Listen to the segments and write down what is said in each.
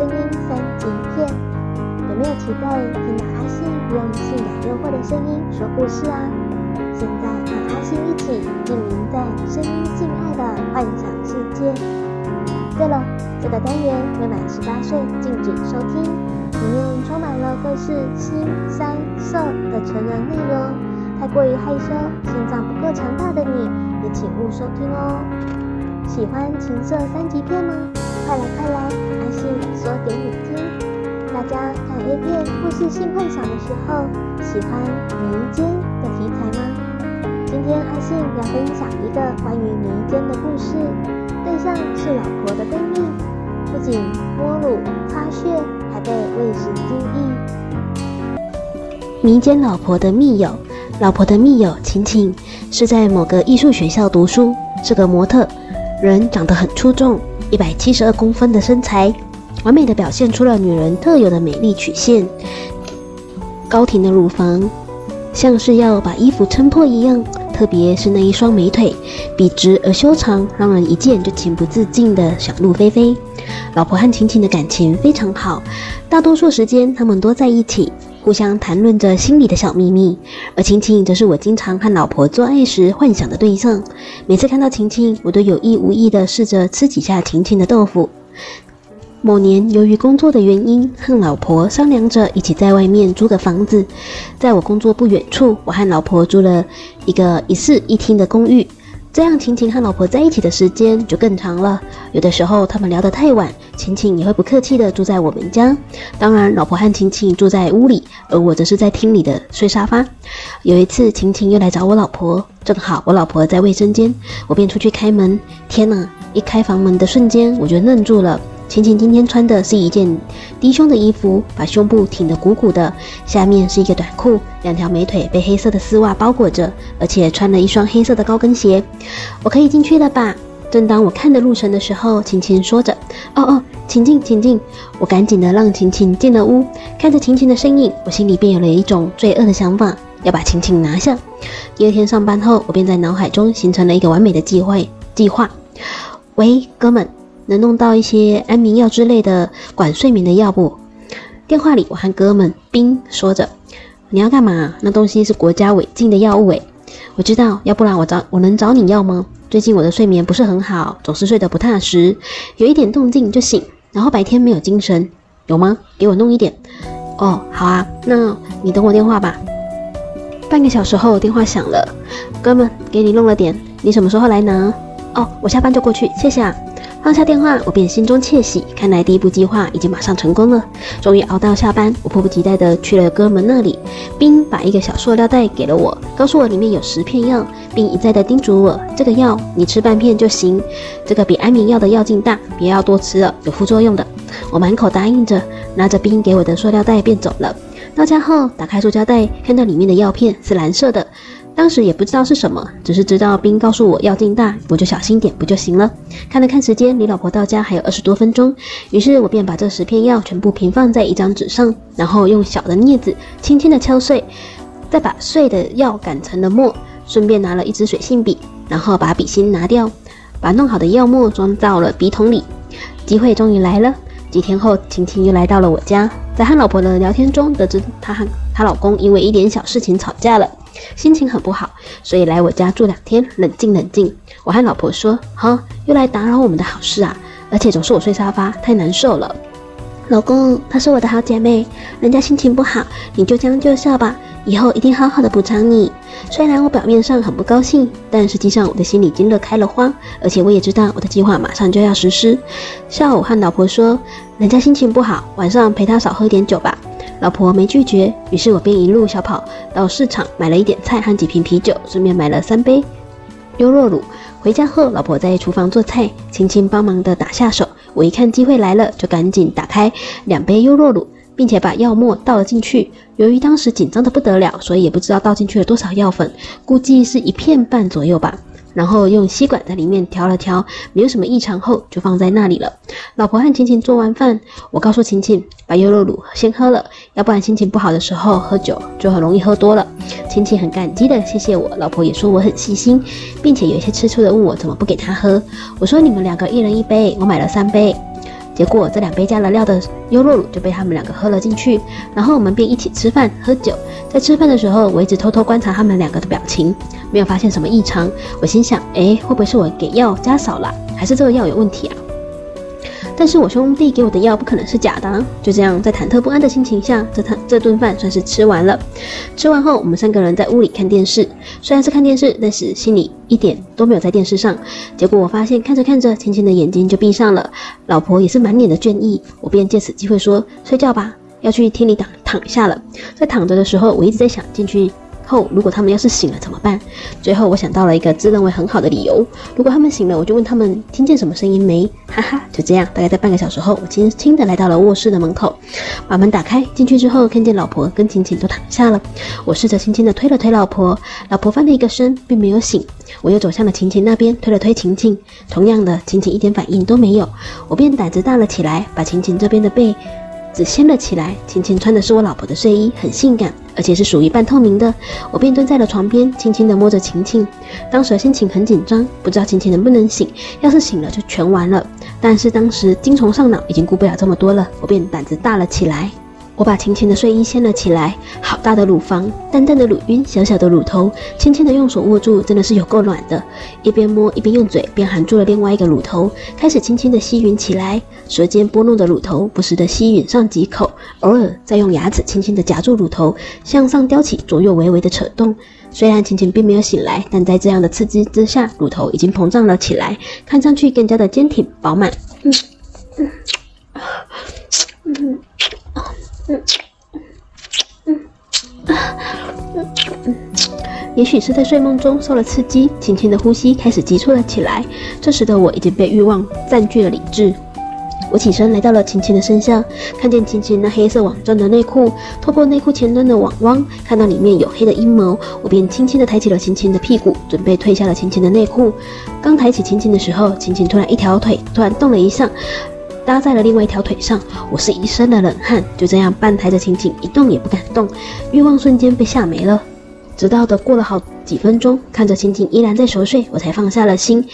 声音三级片，有没有期待听到阿信用性感诱惑的声音说故事啊？现在和阿信一起进入在声音？性爱的幻想世界。对了，这个单元未满十八岁禁止收听。里面充满了各式腥、膻、色的成人内容，太过于害羞、心脏不够强大的你也请勿收听哦。喜欢情色三级片吗？快来快来，阿信说给你听。大家看 A 片或是性幻想的时候，喜欢迷奸的题材吗？今天阿信要分享一个关于迷奸的故事，对象是老婆的闺蜜，不仅摸乳、擦穴。还被喂食精液。迷奸老婆的密友，老婆的密友晴晴是在某个艺术学校读书，是个模特，人长得很出众，一百七十二公分的身材，完美的表现出了女人特有的美丽曲线，高挺的乳房，像是要把衣服撑破一样。特别是那一双美腿，笔直而修长，让人一见就情不自禁的想入非非。老婆和晴晴的感情非常好，大多数时间他们都在一起，互相谈论着心里的小秘密。而晴晴则是我经常和老婆做爱时幻想的对象。每次看到晴晴，我都有意无意地试着吃几下晴晴的豆腐。某年，由于工作的原因，和老婆商量着一起在外面租个房子。在我工作不远处，我和老婆租了一个一室一厅的公寓。这样，晴晴和老婆在一起的时间就更长了。有的时候，他们聊得太晚，晴晴也会不客气的住在我们家。当然，老婆和晴晴住在屋里，而我则是在厅里的睡沙发。有一次，晴晴又来找我老婆，正好我老婆在卫生间，我便出去开门。天哪！一开房门的瞬间，我就愣住了。晴晴今天穿的是一件低胸的衣服，把胸部挺得鼓鼓的，下面是一个短裤，两条美腿被黑色的丝袜包裹着，而且穿了一双黑色的高跟鞋。我可以进去了吧？正当我看的入神的时候，晴晴说着：“哦哦，请进，请进。”我赶紧的让晴晴进了屋，看着晴晴的身影，我心里便有了一种罪恶的想法，要把晴晴拿下。第二天上班后，我便在脑海中形成了一个完美的计划。计划，喂，哥们。能弄到一些安眠药之类的管睡眠的药不？电话里，我和哥们冰说着：“你要干嘛？那东西是国家违禁的药物诶。”我知道，要不然我找我能找你要吗？最近我的睡眠不是很好，总是睡得不踏实，有一点动静就醒，然后白天没有精神，有吗？给我弄一点。哦，好啊，那你等我电话吧。半个小时后，电话响了，哥们，给你弄了点，你什么时候来拿？哦，我下班就过去，谢谢啊。放下电话，我便心中窃喜，看来第一步计划已经马上成功了。终于熬到下班，我迫不及待地去了哥们那里。冰把一个小塑料袋给了我，告诉我里面有十片药，并一再地叮嘱我：这个药你吃半片就行，这个比安眠药的药劲大，别要多吃了，有副作用的。我满口答应着，拿着冰给我的塑料袋便走了。到家后，打开塑胶袋，看到里面的药片是蓝色的。当时也不知道是什么，只是知道冰告诉我药劲大，我就小心点不就行了。看了看时间，离老婆到家还有二十多分钟，于是我便把这十片药全部平放在一张纸上，然后用小的镊子轻轻地敲碎，再把碎的药擀成了末，顺便拿了一支水性笔，然后把笔芯拿掉，把弄好的药末装到了笔筒里。机会终于来了。几天后，晴晴又来到了我家，在和老婆的聊天中得知她和她老公因为一点小事情吵架了。心情很不好，所以来我家住两天，冷静冷静。我和老婆说：“哈，又来打扰我们的好事啊！而且总是我睡沙发，太难受了。”老公，她是我的好姐妹，人家心情不好，你就将就笑吧，以后一定好好的补偿你。虽然我表面上很不高兴，但实际上我的心里已经乐开了花，而且我也知道我的计划马上就要实施。下午和老婆说：“人家心情不好，晚上陪她少喝点酒吧。”老婆没拒绝，于是我便一路小跑到市场买了一点菜和几瓶啤酒，顺便买了三杯优酪乳。回家后，老婆在厨房做菜，晴晴帮忙的打下手。我一看机会来了，就赶紧打开两杯优酪乳，并且把药沫倒了进去。由于当时紧张的不得了，所以也不知道倒进去了多少药粉，估计是一片半左右吧。然后用吸管在里面调了调，没有什么异常后，就放在那里了。老婆和晴晴做完饭，我告诉晴晴把优酪乳先喝了，要不然心情不好的时候喝酒就很容易喝多了。晴晴很感激的谢谢我，老婆也说我很细心，并且有些吃醋的问我怎么不给她喝。我说你们两个一人一杯，我买了三杯。结果这两杯加了料的优酪乳就被他们两个喝了进去，然后我们便一起吃饭喝酒。在吃饭的时候，我一直偷偷观察他们两个的表情，没有发现什么异常。我心想，哎，会不会是我给药加少了，还是这个药有问题啊？但是我兄弟给我的药不可能是假的。就这样，在忐忑不安的心情下，这餐这顿饭算是吃完了。吃完后，我们三个人在屋里看电视，虽然是看电视，但是心里一点都没有在电视上。结果我发现，看着看着，晴晴的眼睛就闭上了，老婆也是满脸的倦意。我便借此机会说：“睡觉吧，要去厅里躺躺下了。”在躺着的时候，我一直在想进去。后，如果他们要是醒了怎么办？最后我想到了一个自认为很好的理由：如果他们醒了，我就问他们听见什么声音没？哈哈，就这样，大概在半个小时后，我轻轻的来到了卧室的门口，把门打开，进去之后看见老婆跟晴晴都躺下了。我试着轻轻的推了推老婆，老婆翻了一个身，并没有醒。我又走向了晴晴那边，推了推晴晴，同样的，晴晴一点反应都没有。我便胆子大了起来，把晴晴这边的背。只掀了起来，晴晴穿的是我老婆的睡衣，很性感，而且是属于半透明的。我便蹲在了床边，轻轻地摸着晴晴。当时的心情很紧张，不知道晴晴能不能醒。要是醒了，就全完了。但是当时精虫上脑，已经顾不了这么多了，我便胆子大了起来。我把晴晴的睡衣掀了起来，好大的乳房，淡淡的乳晕，小小的乳头，轻轻的用手握住，真的是有够软的。一边摸一边用嘴便含住了另外一个乳头，开始轻轻的吸吮起来，舌尖拨弄着乳头，不时的吸吮上几口，偶尔再用牙齿轻轻的夹住乳头，向上叼起，左右微微的扯动。虽然晴晴并没有醒来，但在这样的刺激之下，乳头已经膨胀了起来，看上去更加的坚挺饱满。嗯嗯嗯。嗯嗯嗯嗯，也许是在睡梦中受了刺激，晴晴的呼吸开始急促了起来。这时的我已经被欲望占据了理智。我起身来到了晴晴的身下，看见晴晴那黑色网状的内裤，透过内裤前端的网网，看到里面有黑的阴毛，我便轻轻地抬起了晴晴的屁股，准备褪下了晴晴的内裤。刚抬起晴晴的时候，晴晴突然一条腿突然动了一下。搭在了另外一条腿上，我是一身的冷汗，就这样半抬着情景，一动也不敢动，欲望瞬间被吓没了。直到的过了好几分钟，看着晴晴依然在熟睡，我才放下了心，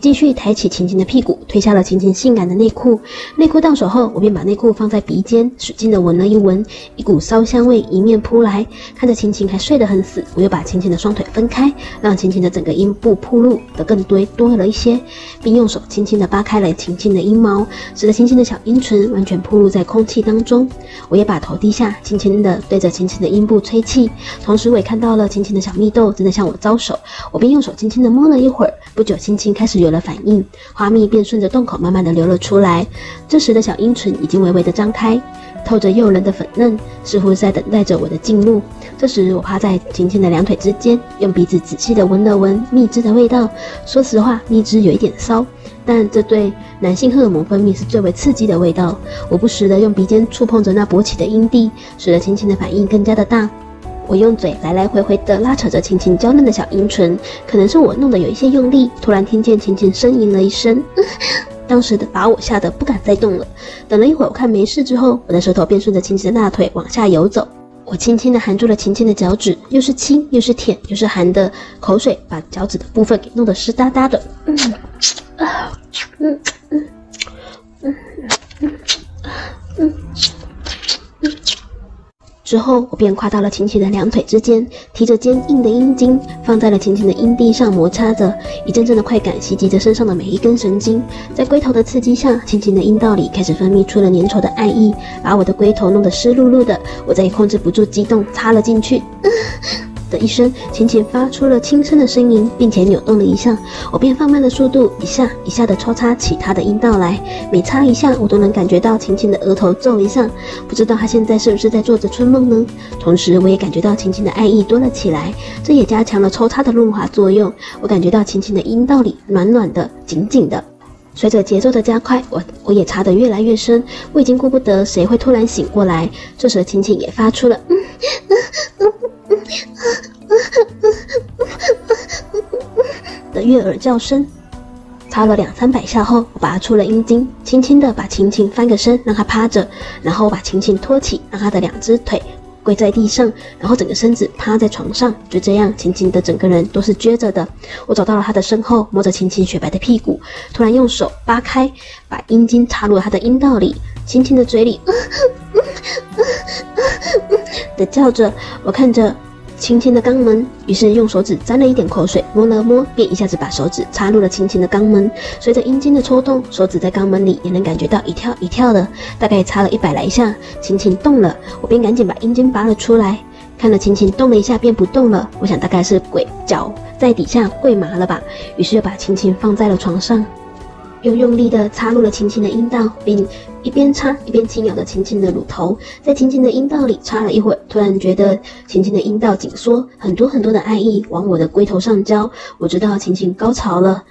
继续抬起晴晴的屁股，推下了晴晴性感的内裤。内裤到手后，我便把内裤放在鼻尖，使劲的闻了一闻，一股骚香味迎面扑来。看着晴晴还睡得很死，我又把晴晴的双腿分开，让晴晴的整个阴部暴露的更多多了一些，并用手轻轻的扒开了晴晴的阴毛，使得晴晴的小阴唇完全暴露在空气当中。我也把头低下，轻轻的对着晴晴的阴部吹气，同时我也看到了晴晴的小蜜豆正在向我招手，我便用手轻轻的摸了一会儿，不久晴晴开始有了反应，花蜜便顺着洞口慢慢的流了出来。这时的小阴唇已经微微的张开，透着诱人的粉嫩，似乎在等待着我的进入。这时我趴在晴晴的两腿之间，用鼻子仔细的闻了闻蜜汁的味道。说实话，蜜汁有一点骚，但这对男性荷尔蒙分泌是最为刺激的味道。我不时的用鼻尖触碰着那勃起的阴蒂，使得晴晴的反应更加的大。我用嘴来来回回地拉扯着晴晴娇嫩的小阴唇，可能是我弄得有一些用力，突然听见晴晴呻吟了一声，当时的把我吓得不敢再动了。等了一会儿，我看没事之后，我的舌头便顺着晴晴的大腿往下游走，我轻轻地含住了晴晴的脚趾，又是亲又是舔又是含的口水，把脚趾的部分给弄得湿哒哒的。嗯啊嗯嗯嗯嗯嗯。之后，我便跨到了琴琴的两腿之间，提着坚硬的阴茎放在了琴琴的阴蒂上摩擦着，一阵阵的快感袭击着身上的每一根神经。在龟头的刺激下，琴琴的阴道里开始分泌出了粘稠的爱意，把我的龟头弄得湿漉漉的。我再也控制不住激动，插了进去。的一声，晴晴发出了轻声的声音，并且扭动了一下，我便放慢了速度，一下一下的抽插起她的阴道来。每插一下，我都能感觉到晴晴的额头皱一下，不知道她现在是不是在做着春梦呢？同时，我也感觉到晴晴的爱意多了起来，这也加强了抽插的润滑作用。我感觉到晴晴的阴道里暖暖的、紧紧的。随着节奏的加快，我我也插得越来越深，我已经顾不得谁会突然醒过来。这时，晴晴也发出了嗯嗯嗯悦耳叫声。擦了两三百下后，我拔出了阴茎，轻轻地把晴晴翻个身，让她趴着，然后把晴晴托起，让她的两只腿跪在地上，然后整个身子趴在床上，就这样，晴晴的整个人都是撅着的。我走到了她的身后，摸着晴晴雪白的屁股，突然用手扒开，把阴茎插入了她的阴道里，晴晴的嘴里，的叫着，我看着。晴晴的肛门，于是用手指沾了一点口水，摸了摸，便一下子把手指插入了晴晴的肛门。随着阴茎的抽动，手指在肛门里也能感觉到一跳一跳的。大概插了一百来下，晴晴动了，我便赶紧把阴茎拔了出来。看了晴晴动了一下便不动了，我想大概是鬼脚在底下跪麻了吧，于是又把晴晴放在了床上。又用力地插入了晴晴的阴道，并一边插一边轻咬着晴晴的乳头，在晴晴的阴道里插了一会，突然觉得晴晴的阴道紧缩，很多很多的爱意往我的龟头上浇。我知道晴晴高潮了，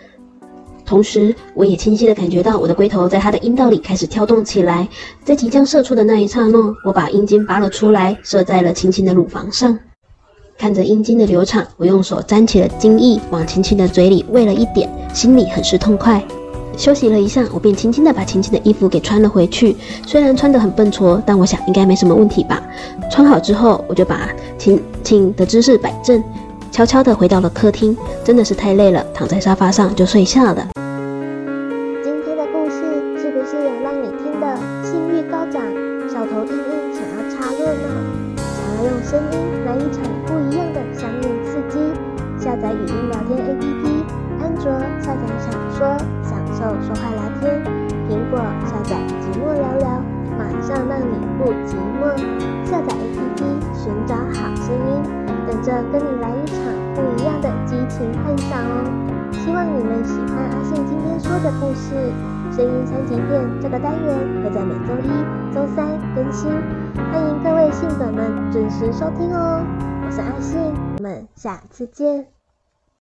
同时我也清晰地感觉到我的龟头在她的阴道里开始跳动起来。在即将射出的那一刹那，我把阴茎拔了出来，射在了晴晴的乳房上。看着阴茎的流畅，我用手沾起了精液，往晴晴的嘴里喂了一点，心里很是痛快。休息了一下，我便轻轻地把晴晴的衣服给穿了回去。虽然穿得很笨拙，但我想应该没什么问题吧。穿好之后，我就把晴晴的姿势摆正，悄悄地回到了客厅。真的是太累了，躺在沙发上就睡下了。让你不寂寞。下载 APP，寻找好声音，等着跟你来一场不一样的激情幻想哦。希望你们喜欢阿信今天说的故事。声音三级片这个单元会在每周一、周三更新，欢迎各位信粉们准时收听哦。我是阿信，我们下次见。